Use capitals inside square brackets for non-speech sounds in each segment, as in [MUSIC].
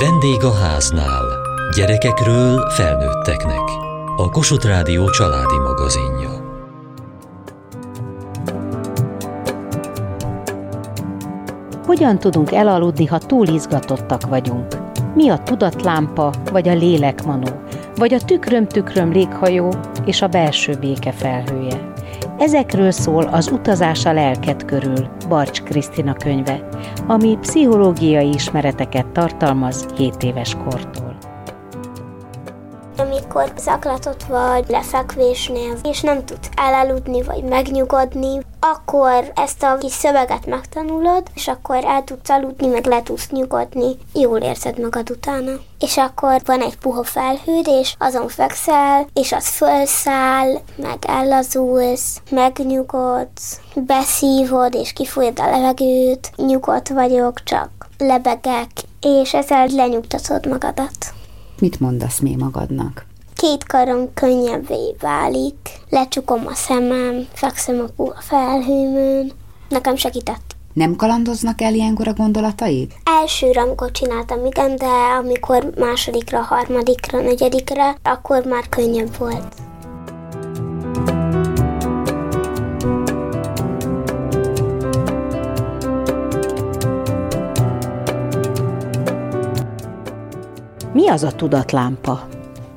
Vendég a háznál. Gyerekekről felnőtteknek. A Kossuth Rádió családi magazinja. Hogyan tudunk elaludni, ha túl izgatottak vagyunk? Mi a tudatlámpa, vagy a lélekmanó, vagy a tükröm-tükröm léghajó és a belső béke felhője? Ezekről szól az Utazás a lelket körül, Barcs Krisztina könyve, ami pszichológiai ismereteket tartalmaz 7 éves kortól. Amikor zaklatott vagy lefekvésnél, és nem tudsz elaludni vagy megnyugodni, akkor ezt a kis szöveget megtanulod, és akkor el tudsz aludni, meg le tudsz nyugodni, jól érzed magad utána. És akkor van egy puha felhőd, és azon fekszel, és az felszáll, meg ellazulsz, megnyugodsz, beszívod, és kifújod a levegőt, nyugodt vagyok, csak lebegek, és ezzel lenyugtatod magadat. Mit mondasz mi magadnak? Két karom könnyebbé válik, lecsukom a szemem, fekszem a felhőmön. Nekem segített. Nem kalandoznak el ilyenkor a gondolataid? Elsőre, amikor csináltam, igen, de amikor másodikra, harmadikra, negyedikre, akkor már könnyebb volt. Mi az a tudatlámpa?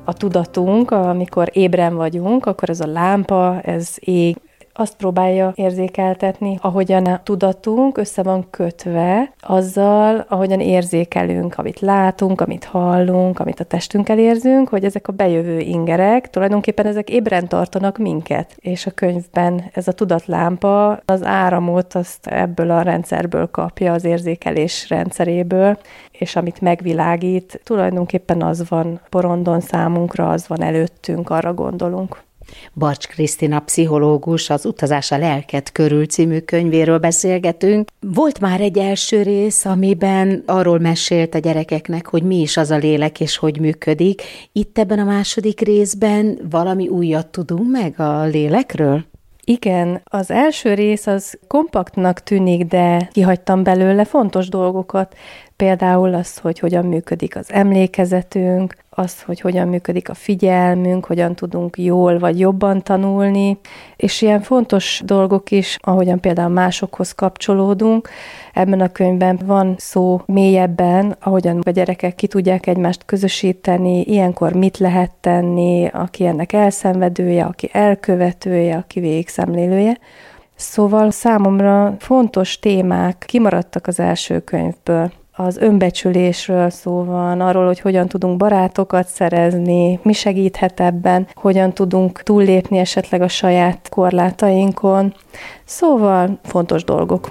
A tudatunk, amikor ébren vagyunk, akkor ez a lámpa, ez ég, azt próbálja érzékeltetni, ahogyan a tudatunk össze van kötve azzal, ahogyan érzékelünk, amit látunk, amit hallunk, amit a testünkkel érzünk, hogy ezek a bejövő ingerek, tulajdonképpen ezek ébren tartanak minket. És a könyvben ez a tudatlámpa az áramot azt ebből a rendszerből kapja, az érzékelés rendszeréből, és amit megvilágít, tulajdonképpen az van porondon számunkra, az van előttünk, arra gondolunk. Barcs Krisztina pszichológus, az Utazás a lelket körül című könyvéről beszélgetünk. Volt már egy első rész, amiben arról mesélt a gyerekeknek, hogy mi is az a lélek és hogy működik. Itt ebben a második részben valami újat tudunk meg a lélekről? Igen, az első rész az kompaktnak tűnik, de kihagytam belőle fontos dolgokat, például az, hogy hogyan működik az emlékezetünk, az, hogy hogyan működik a figyelmünk, hogyan tudunk jól vagy jobban tanulni, és ilyen fontos dolgok is, ahogyan például másokhoz kapcsolódunk. Ebben a könyvben van szó mélyebben, ahogyan a gyerekek ki tudják egymást közösíteni, ilyenkor mit lehet tenni, aki ennek elszenvedője, aki elkövetője, aki végigszemlélője. Szóval számomra fontos témák kimaradtak az első könyvből az önbecsülésről szó van, arról, hogy hogyan tudunk barátokat szerezni, mi segíthet ebben, hogyan tudunk túllépni esetleg a saját korlátainkon. Szóval fontos dolgok.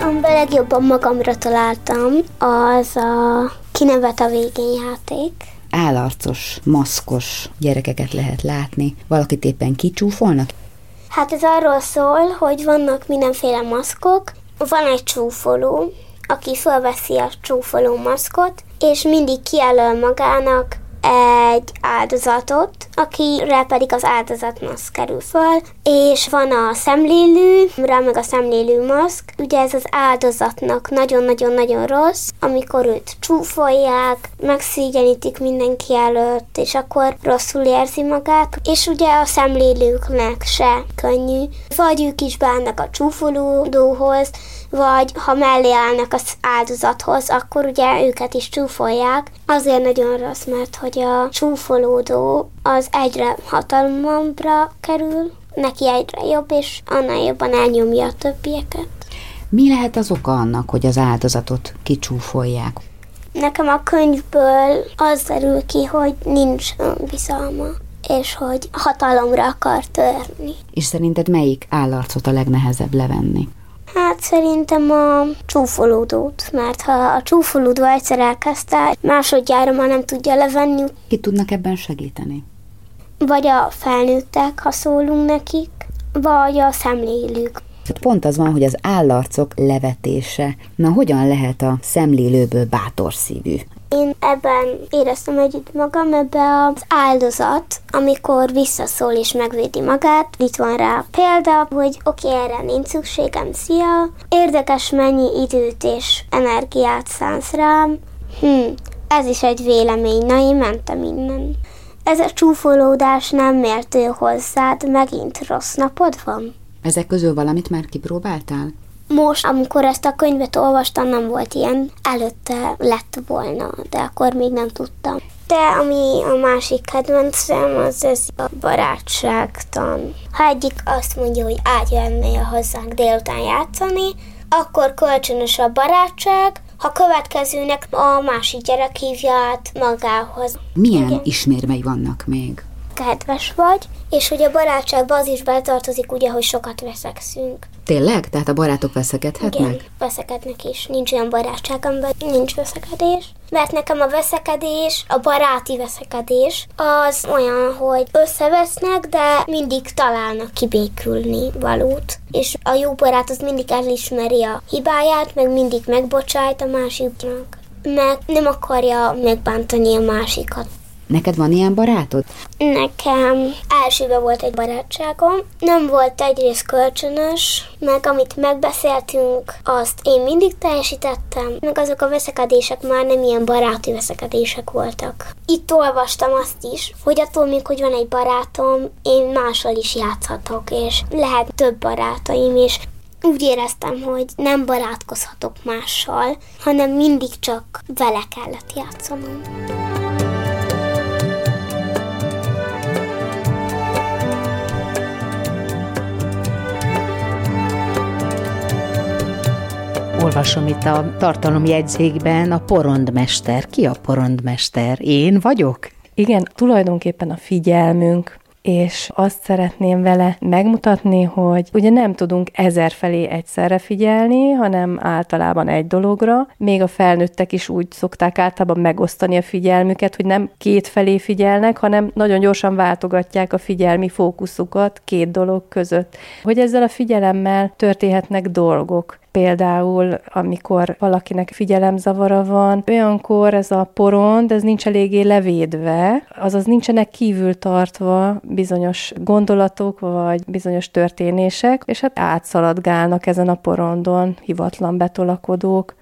Amiben legjobban magamra találtam, az a kinevet a végén játék állarcos, maszkos gyerekeket lehet látni. Valakit éppen kicsúfolnak? Hát ez arról szól, hogy vannak mindenféle maszkok. Van egy csúfoló, aki felveszi a csúfoló maszkot, és mindig kijelöl magának egy áldozatot, akire pedig az áldozatmaszk kerül föl, és van a szemlélő, rá meg a szemlélő maszk. Ugye ez az áldozatnak nagyon-nagyon-nagyon rossz, amikor őt csúfolják, megszégyenítik mindenki előtt, és akkor rosszul érzi magát, és ugye a szemlélőknek se könnyű. Vagy ők is bánnak a csúfolódóhoz, vagy ha mellé állnak az áldozathoz, akkor ugye őket is csúfolják. Azért nagyon rossz, mert hogy a csúfolódó az egyre hatalmabbra kerül, neki egyre jobb, és annál jobban elnyomja a többieket. Mi lehet az oka annak, hogy az áldozatot kicsúfolják? Nekem a könyvből az derül ki, hogy nincs bizalma és hogy hatalomra akar törni. És szerinted melyik állarcot a legnehezebb levenni? Hát szerintem a csúfolódót, mert ha a csúfolódó egyszer elkezdte, másodjára már nem tudja levenni. Ki tudnak ebben segíteni? Vagy a felnőttek, ha szólunk nekik, vagy a szemlélők. Pont az van, hogy az állarcok levetése. Na, hogyan lehet a szemlélőből bátor szívű? Én ebben éreztem együtt magam, ebbe az áldozat, amikor visszaszól és megvédi magát. Itt van rá példa, hogy oké, okay, erre nincs szükségem, szia. Érdekes, mennyi időt és energiát szánsz rám. Hm, ez is egy vélemény, na én mentem innen. Ez a csúfolódás nem mértő hozzád, megint rossz napod van? Ezek közül valamit már kipróbáltál? Most, amikor ezt a könyvet olvastam, nem volt ilyen. Előtte lett volna, de akkor még nem tudtam. De ami a másik kedvencem, az ez a barátságtan. Ha egyik azt mondja, hogy átjönne hozzánk délután játszani, akkor kölcsönös a barátság, ha következőnek a másik gyerek hívja át magához. Milyen Igen. ismérvei vannak még? Kedves vagy, és hogy a barátságban az is betartozik, ugye, hogy sokat veszekszünk. Tényleg? Tehát a barátok veszekedhetnek? Igen, veszekednek is. Nincs olyan barátság, amiben nincs veszekedés. Mert nekem a veszekedés, a baráti veszekedés, az olyan, hogy összevesznek, de mindig találnak kibékülni valót. És a jó barát az mindig elismeri a hibáját, meg mindig megbocsájt a másiknak. Meg nem akarja megbántani a másikat. Neked van ilyen barátod? Nekem elsőben volt egy barátságom. Nem volt egyrészt kölcsönös, meg amit megbeszéltünk, azt én mindig teljesítettem, meg azok a veszekedések már nem ilyen baráti veszekedések voltak. Itt olvastam azt is, hogy attól még, hogy van egy barátom, én mással is játszhatok, és lehet több barátaim, és úgy éreztem, hogy nem barátkozhatok mással, hanem mindig csak vele kellett játszanom. Olvasom itt a tartalomjegyzékben a porondmester. Ki a porondmester? Én vagyok? Igen, tulajdonképpen a figyelmünk, és azt szeretném vele megmutatni, hogy ugye nem tudunk ezer felé egyszerre figyelni, hanem általában egy dologra. Még a felnőttek is úgy szokták általában megosztani a figyelmüket, hogy nem két felé figyelnek, hanem nagyon gyorsan váltogatják a figyelmi fókuszukat két dolog között. Hogy ezzel a figyelemmel történhetnek dolgok. Például, amikor valakinek figyelemzavara van, olyankor ez a porond, ez nincs eléggé levédve, azaz nincsenek kívül tartva bizonyos gondolatok, vagy bizonyos történések, és hát átszaladgálnak ezen a porondon hivatlan betolakodók.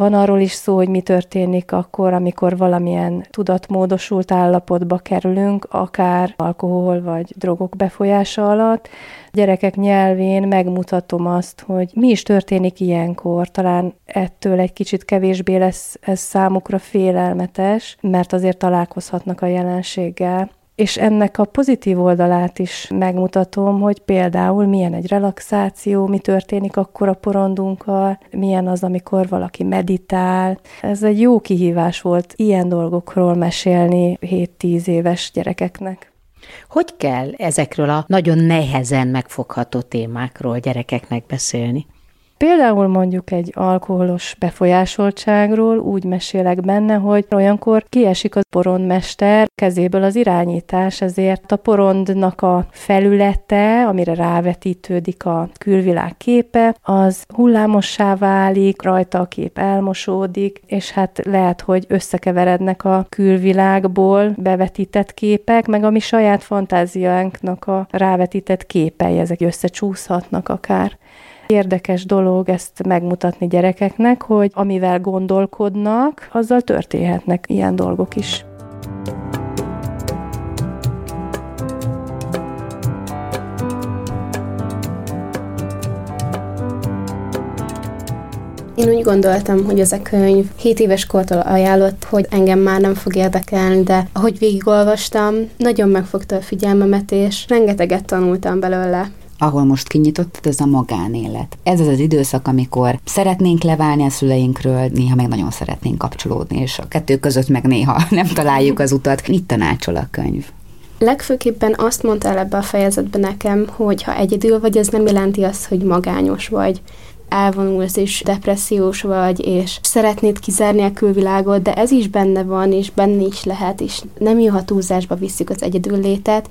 Van arról is szó, hogy mi történik akkor, amikor valamilyen tudatmódosult állapotba kerülünk, akár alkohol vagy drogok befolyása alatt. A gyerekek nyelvén megmutatom azt, hogy mi is történik ilyenkor. Talán ettől egy kicsit kevésbé lesz ez számukra félelmetes, mert azért találkozhatnak a jelenséggel és ennek a pozitív oldalát is megmutatom, hogy például milyen egy relaxáció, mi történik akkor a porondunkkal, milyen az, amikor valaki meditál. Ez egy jó kihívás volt ilyen dolgokról mesélni 7-10 éves gyerekeknek. Hogy kell ezekről a nagyon nehezen megfogható témákról gyerekeknek beszélni? Például mondjuk egy alkoholos befolyásoltságról úgy mesélek benne, hogy olyankor kiesik a porondmester kezéből az irányítás, ezért a porondnak a felülete, amire rávetítődik a külvilág képe, az hullámossá válik, rajta a kép elmosódik, és hát lehet, hogy összekeverednek a külvilágból bevetített képek, meg a mi saját fantáziánknak a rávetített képei, ezek összecsúszhatnak akár. Érdekes dolog ezt megmutatni gyerekeknek, hogy amivel gondolkodnak, azzal történhetnek ilyen dolgok is. Én úgy gondoltam, hogy ez a könyv 7 éves kortól ajánlott, hogy engem már nem fog érdekelni, de ahogy végigolvastam, nagyon megfogta a figyelmemet, és rengeteget tanultam belőle ahol most kinyitottad, ez a magánélet. Ez az az időszak, amikor szeretnénk leválni a szüleinkről, néha meg nagyon szeretnénk kapcsolódni, és a kettő között meg néha [LAUGHS] nem találjuk az utat. Mit tanácsol a könyv? Legfőképpen azt mondta el ebbe a fejezetben nekem, hogy ha egyedül vagy, ez nem jelenti azt, hogy magányos vagy. elvonulsz és depressziós vagy, és szeretnéd kizárni a külvilágot, de ez is benne van, és benne is lehet, és nem jó, ha túlzásba visszük az egyedül létet,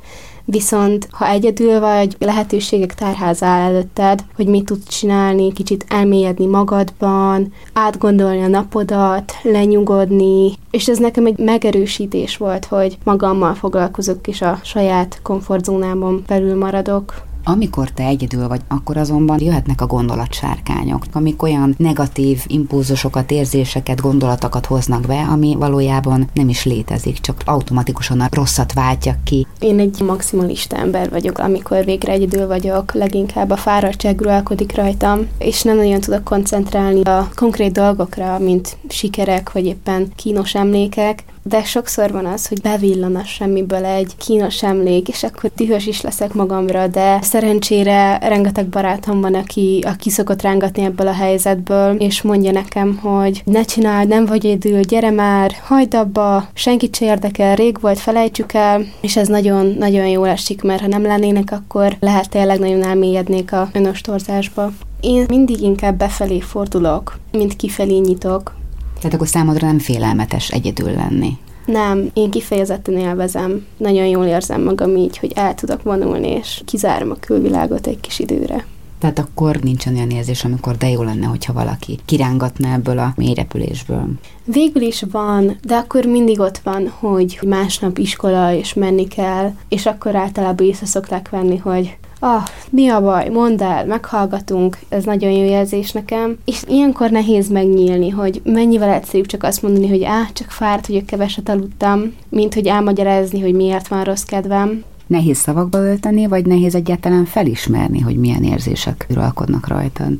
Viszont, ha egyedül vagy, lehetőségek tárháza áll előtted, hogy mit tudsz csinálni, kicsit elmélyedni magadban, átgondolni a napodat, lenyugodni, és ez nekem egy megerősítés volt, hogy magammal foglalkozok, és a saját komfortzónámon belül maradok. Amikor te egyedül vagy, akkor azonban jöhetnek a gondolatsárkányok, amik olyan negatív impulzusokat, érzéseket, gondolatokat hoznak be, ami valójában nem is létezik, csak automatikusan a rosszat váltja ki. Én egy maximalista ember vagyok, amikor végre egyedül vagyok, leginkább a fáradtság uralkodik rajtam, és nem nagyon tudok koncentrálni a konkrét dolgokra, mint sikerek, vagy éppen kínos emlékek, de sokszor van az, hogy bevillan a semmiből egy kínos emlék, és akkor dühös is leszek magamra, de szerencsére rengeteg barátom van, aki, aki szokott rángatni ebből a helyzetből, és mondja nekem, hogy ne csináld, nem vagy egyedül, gyere már, hagyd abba, senkit se érdekel, rég volt, felejtsük el, és ez nagyon-nagyon jól esik, mert ha nem lennének, akkor lehet tényleg nagyon elmélyednék a önostorzásba. Én mindig inkább befelé fordulok, mint kifelé nyitok, tehát akkor számodra nem félelmetes egyedül lenni? Nem, én kifejezetten élvezem. Nagyon jól érzem magam így, hogy el tudok vonulni, és kizárom a külvilágot egy kis időre. Tehát akkor nincsen olyan érzés, amikor de jó lenne, hogyha valaki kirángatna ebből a mélyrepülésből. Végül is van, de akkor mindig ott van, hogy másnap iskola, és menni kell, és akkor általában észre szokták venni, hogy ah, mi a baj, mondd el, meghallgatunk, ez nagyon jó jelzés nekem. És ilyenkor nehéz megnyílni, hogy mennyivel egyszerűbb csak azt mondani, hogy á, csak fáradt vagyok, keveset aludtam, mint hogy elmagyarázni, hogy miért van rossz kedvem. Nehéz szavakba ölteni, vagy nehéz egyáltalán felismerni, hogy milyen érzések uralkodnak rajtad?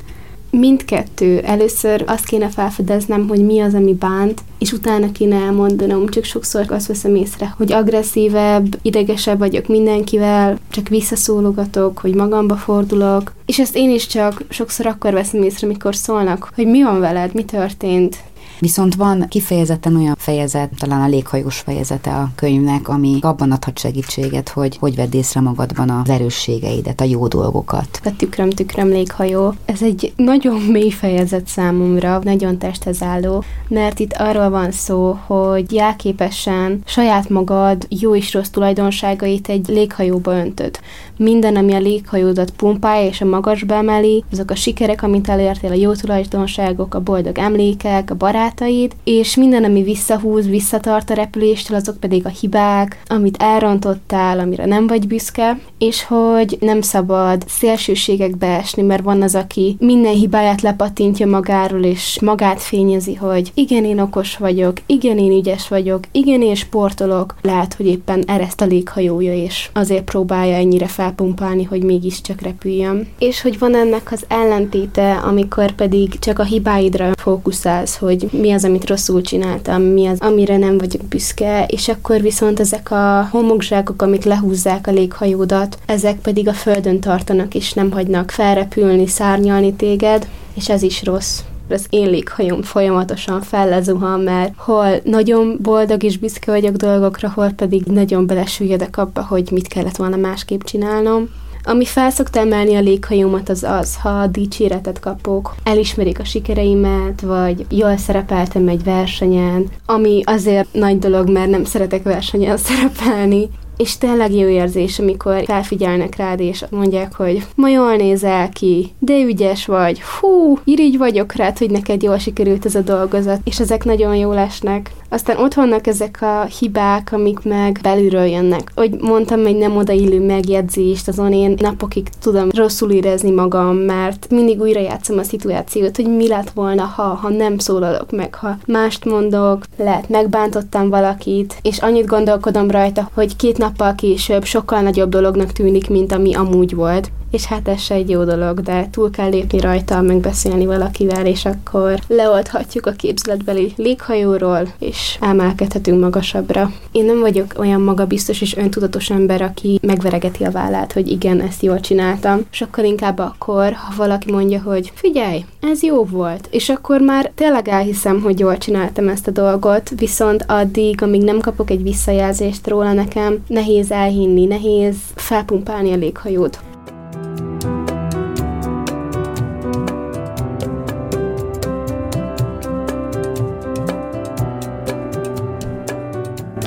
Mindkettő. Először azt kéne felfedeznem, hogy mi az, ami bánt, és utána kéne elmondanom, csak sokszor azt veszem észre, hogy agresszívebb, idegesebb vagyok mindenkivel, csak visszaszólogatok, hogy magamba fordulok, és ezt én is csak sokszor akkor veszem észre, mikor szólnak, hogy mi van veled, mi történt, Viszont van kifejezetten olyan fejezet, talán a léghajós fejezete a könyvnek, ami abban adhat segítséget, hogy hogy vedd észre magadban az erősségeidet, a jó dolgokat. A tükröm, tükröm léghajó. Ez egy nagyon [LAUGHS] mély fejezet számomra, nagyon testhez álló, mert itt arról van szó, hogy jelképesen saját magad jó és rossz tulajdonságait egy léghajóba öntöd. Minden, ami a léghajódat pumpálja és a magasba emeli, azok a sikerek, amit elértél, a jó tulajdonságok, a boldog emlékek, a barát barátaid, és minden, ami visszahúz, visszatart a repüléstől, azok pedig a hibák, amit elrontottál, amire nem vagy büszke, és hogy nem szabad szélsőségekbe esni, mert van az, aki minden hibáját lepatintja magáról, és magát fényezi, hogy igen, én okos vagyok, igen, én ügyes vagyok, igen, én sportolok. Lehet, hogy éppen ereszt a léghajója, és azért próbálja ennyire felpumpálni, hogy mégiscsak repüljön. És hogy van ennek az ellentéte, amikor pedig csak a hibáidra fókuszálsz, hogy mi az, amit rosszul csináltam, mi az, amire nem vagyok büszke, és akkor viszont ezek a homokzsákok, amik lehúzzák a léghajódat, ezek pedig a földön tartanak, és nem hagynak felrepülni, szárnyalni téged, és ez is rossz az én léghajom folyamatosan fellezuhan, mert hol nagyon boldog és büszke vagyok dolgokra, hol pedig nagyon belesüljedek abba, hogy mit kellett volna másképp csinálnom. Ami felszokta emelni a léghajómat az az, ha dicséretet kapok, elismerik a sikereimet, vagy jól szerepeltem egy versenyen, ami azért nagy dolog, mert nem szeretek versenyen [LAUGHS] szerepelni, és tényleg jó érzés, amikor felfigyelnek rád, és mondják, hogy ma jól nézel ki, de ügyes vagy, hú, irigy vagyok rád, hogy neked jól sikerült ez a dolgozat, és ezek nagyon jól esnek. Aztán ott vannak ezek a hibák, amik meg belülről jönnek. Hogy mondtam egy nem odaillő megjegyzést, azon én napokig tudom rosszul érezni magam, mert mindig újra játszom a szituációt, hogy mi lett volna, ha, ha nem szólalok meg, ha mást mondok, lehet megbántottam valakit, és annyit gondolkodom rajta, hogy két nappal később sokkal nagyobb dolognak tűnik, mint ami amúgy volt és hát ez se egy jó dolog, de túl kell lépni rajta, megbeszélni valakivel, és akkor leoldhatjuk a képzeletbeli léghajóról, és emelkedhetünk magasabbra. Én nem vagyok olyan magabiztos és öntudatos ember, aki megveregeti a vállát, hogy igen, ezt jól csináltam. Sokkal inkább akkor, ha valaki mondja, hogy figyelj, ez jó volt, és akkor már tényleg elhiszem, hogy jól csináltam ezt a dolgot, viszont addig, amíg nem kapok egy visszajelzést róla nekem, nehéz elhinni, nehéz felpumpálni a léghajót.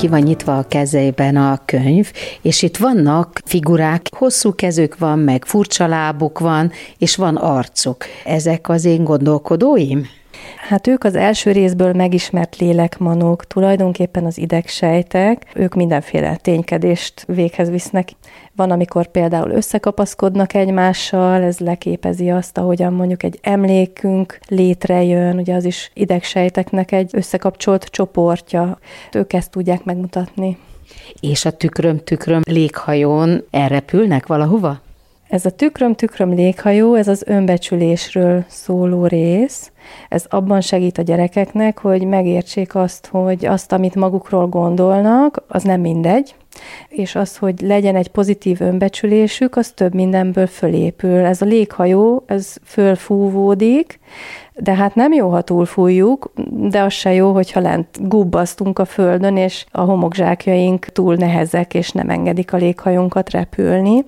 Ki van nyitva a kezeiben a könyv, és itt vannak figurák, hosszú kezük van, meg furcsa lábuk van, és van arcuk. Ezek az én gondolkodóim? Hát ők az első részből megismert lélekmanók, tulajdonképpen az idegsejtek, ők mindenféle ténykedést véghez visznek. Van, amikor például összekapaszkodnak egymással, ez leképezi azt, ahogyan mondjuk egy emlékünk létrejön, ugye az is idegsejteknek egy összekapcsolt csoportja. Ők ezt tudják megmutatni. És a tükröm-tükröm léghajón elrepülnek valahova? Ez a tükröm-tükröm léghajó, ez az önbecsülésről szóló rész. Ez abban segít a gyerekeknek, hogy megértsék azt, hogy azt, amit magukról gondolnak, az nem mindegy, és az, hogy legyen egy pozitív önbecsülésük, az több mindenből fölépül. Ez a léghajó, ez fölfúvódik, de hát nem jó, ha túlfújjuk, de az se jó, hogyha lent gubbasztunk a földön, és a homokzsákjaink túl nehezek, és nem engedik a léghajunkat repülni.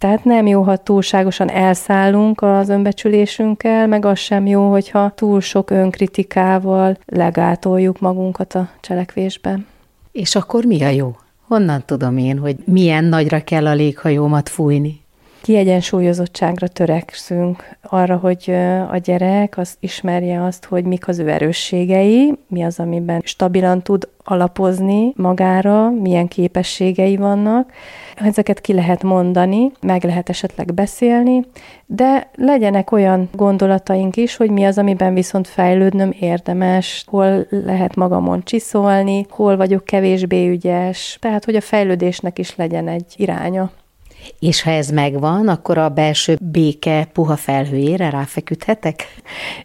Tehát nem jó, ha túlságosan elszállunk az önbecsülésünkkel, meg az sem jó, hogyha túl sok önkritikával legátoljuk magunkat a cselekvésben. És akkor mi a jó? Honnan tudom én, hogy milyen nagyra kell a léghajómat fújni? Kiegyensúlyozottságra törekszünk, arra, hogy a gyerek az ismerje azt, hogy mik az ő erősségei, mi az, amiben stabilan tud alapozni magára, milyen képességei vannak. Ezeket ki lehet mondani, meg lehet esetleg beszélni, de legyenek olyan gondolataink is, hogy mi az, amiben viszont fejlődnöm érdemes, hol lehet magamon csiszolni, hol vagyok kevésbé ügyes, tehát hogy a fejlődésnek is legyen egy iránya. És ha ez megvan, akkor a belső béke puha felhőjére ráfeküdhetek?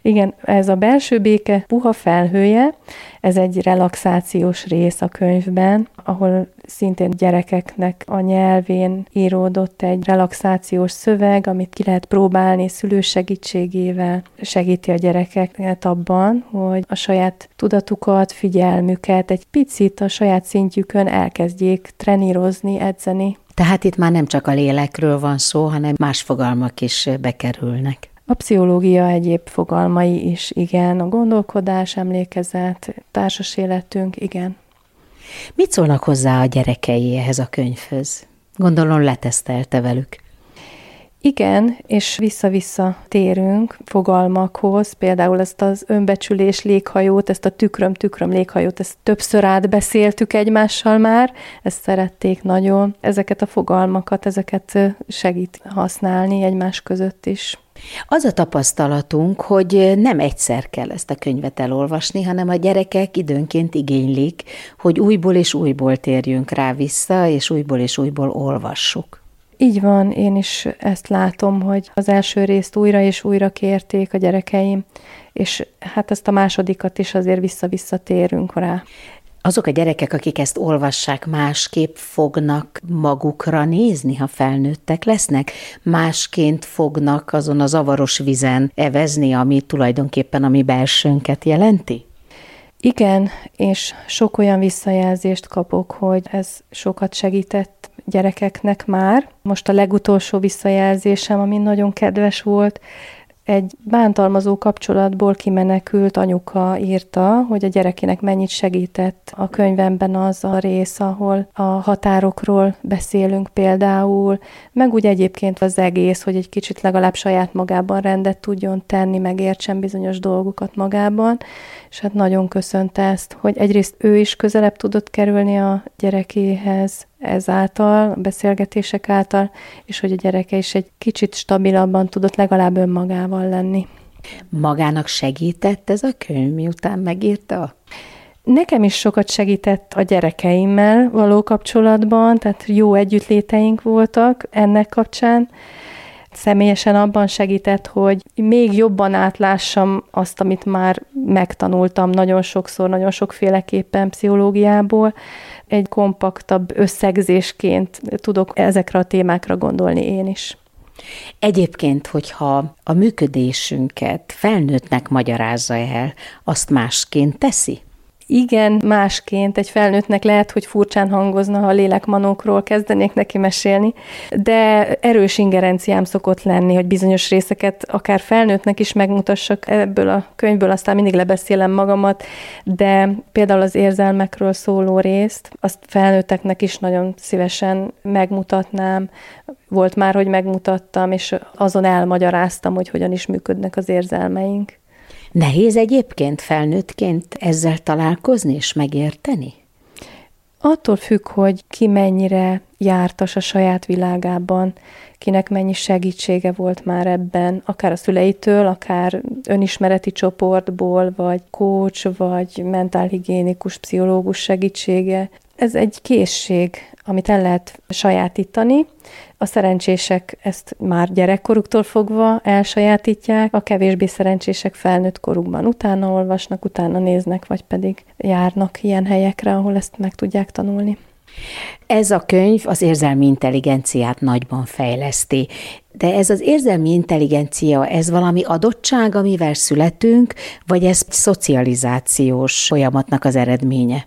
Igen, ez a belső béke puha felhője, ez egy relaxációs rész a könyvben, ahol szintén gyerekeknek a nyelvén íródott egy relaxációs szöveg, amit ki lehet próbálni szülő segítségével. Segíti a gyerekeket abban, hogy a saját tudatukat, figyelmüket egy picit a saját szintjükön elkezdjék trenírozni, edzeni. Tehát itt már nem csak a lélekről van szó, hanem más fogalmak is bekerülnek. A pszichológia egyéb fogalmai is, igen, a gondolkodás, emlékezet, társas életünk, igen. Mit szólnak hozzá a gyerekei ehhez a könyvhöz? Gondolom letesztelte velük. Igen, és vissza-vissza térünk fogalmakhoz, például ezt az önbecsülés léghajót, ezt a tükröm-tükröm léghajót, ezt többször átbeszéltük egymással már, ezt szerették nagyon. Ezeket a fogalmakat, ezeket segít használni egymás között is. Az a tapasztalatunk, hogy nem egyszer kell ezt a könyvet elolvasni, hanem a gyerekek időnként igénylik, hogy újból és újból térjünk rá vissza, és újból és újból olvassuk. Így van, én is ezt látom, hogy az első részt újra és újra kérték a gyerekeim, és hát ezt a másodikat is azért vissza-vissza térünk rá. Azok a gyerekek, akik ezt olvassák, másképp fognak magukra nézni, ha felnőttek lesznek? Másként fognak azon a zavaros vizen evezni, ami tulajdonképpen a mi belsőnket jelenti? Igen, és sok olyan visszajelzést kapok, hogy ez sokat segített gyerekeknek már. Most a legutolsó visszajelzésem, ami nagyon kedves volt, egy bántalmazó kapcsolatból kimenekült anyuka írta, hogy a gyerekének mennyit segített a könyvemben az a rész, ahol a határokról beszélünk például, meg úgy egyébként az egész, hogy egy kicsit legalább saját magában rendet tudjon tenni, meg értsen bizonyos dolgokat magában, és hát nagyon köszönte ezt, hogy egyrészt ő is közelebb tudott kerülni a gyerekéhez, ezáltal, a beszélgetések által, és hogy a gyereke is egy kicsit stabilabban tudott legalább önmagával lenni. Magának segített ez a könyv, miután megírta? Nekem is sokat segített a gyerekeimmel való kapcsolatban, tehát jó együttléteink voltak ennek kapcsán. Személyesen abban segített, hogy még jobban átlássam azt, amit már megtanultam nagyon sokszor, nagyon sokféleképpen pszichológiából, egy kompaktabb összegzésként tudok ezekre a témákra gondolni én is. Egyébként, hogyha a működésünket felnőttnek magyarázza el, azt másként teszi? Igen, másként egy felnőttnek lehet, hogy furcsán hangozna, ha a lélekmanókról kezdenék neki mesélni, de erős ingerenciám szokott lenni, hogy bizonyos részeket akár felnőttnek is megmutassak ebből a könyvből, aztán mindig lebeszélem magamat, de például az érzelmekről szóló részt, azt felnőtteknek is nagyon szívesen megmutatnám. Volt már, hogy megmutattam, és azon elmagyaráztam, hogy hogyan is működnek az érzelmeink. Nehéz egyébként felnőttként ezzel találkozni és megérteni? Attól függ, hogy ki mennyire jártas a saját világában, kinek mennyi segítsége volt már ebben, akár a szüleitől, akár önismereti csoportból, vagy coach, vagy mentálhigiénikus, pszichológus segítsége. Ez egy készség, amit el lehet sajátítani. A szerencsések ezt már gyerekkoruktól fogva elsajátítják, a kevésbé szerencsések felnőtt korukban utána olvasnak, utána néznek, vagy pedig járnak ilyen helyekre, ahol ezt meg tudják tanulni. Ez a könyv az érzelmi intelligenciát nagyban fejleszti. De ez az érzelmi intelligencia, ez valami adottság, amivel születünk, vagy ez szocializációs folyamatnak az eredménye?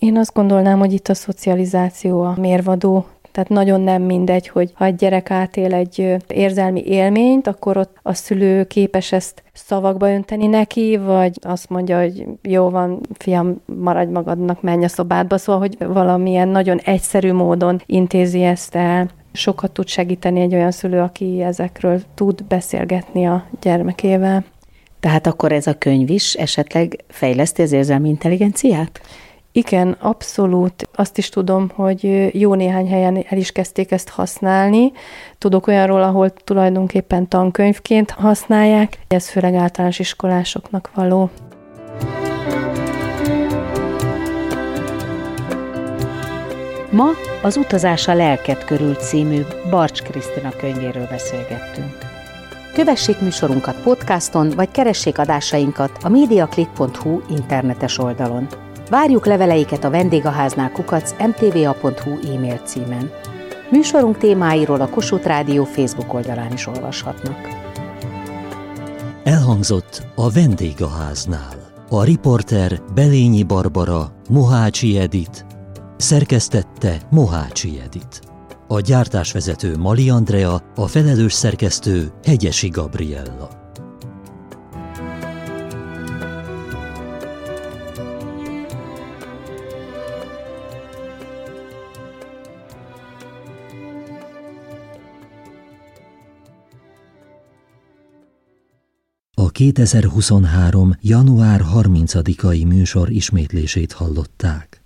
Én azt gondolnám, hogy itt a szocializáció a mérvadó, tehát nagyon nem mindegy, hogy ha egy gyerek átél egy érzelmi élményt, akkor ott a szülő képes ezt szavakba önteni neki, vagy azt mondja, hogy jó van, fiam, maradj magadnak, menj a szobádba, szóval, hogy valamilyen nagyon egyszerű módon intézi ezt el. Sokat tud segíteni egy olyan szülő, aki ezekről tud beszélgetni a gyermekével. Tehát akkor ez a könyv is esetleg fejleszti az érzelmi intelligenciát? Igen, abszolút. Azt is tudom, hogy jó néhány helyen el is kezdték ezt használni. Tudok olyanról, ahol tulajdonképpen tankönyvként használják. Ez főleg általános iskolásoknak való. Ma az Utazás a lelket körül című Barcs Krisztina könyvéről beszélgettünk. Kövessék műsorunkat podcaston, vagy keressék adásainkat a mediaclick.hu internetes oldalon. Várjuk leveleiket a vendégháznál kukac mtva.hu e-mail címen. Műsorunk témáiról a Kossuth Rádió Facebook oldalán is olvashatnak. Elhangzott a vendégháznál. A riporter Belényi Barbara, Mohácsi Edit, szerkesztette Mohácsi Edit. A gyártásvezető Mali Andrea, a felelős szerkesztő Hegyesi Gabriella. 2023. január 30-ai műsor ismétlését hallották.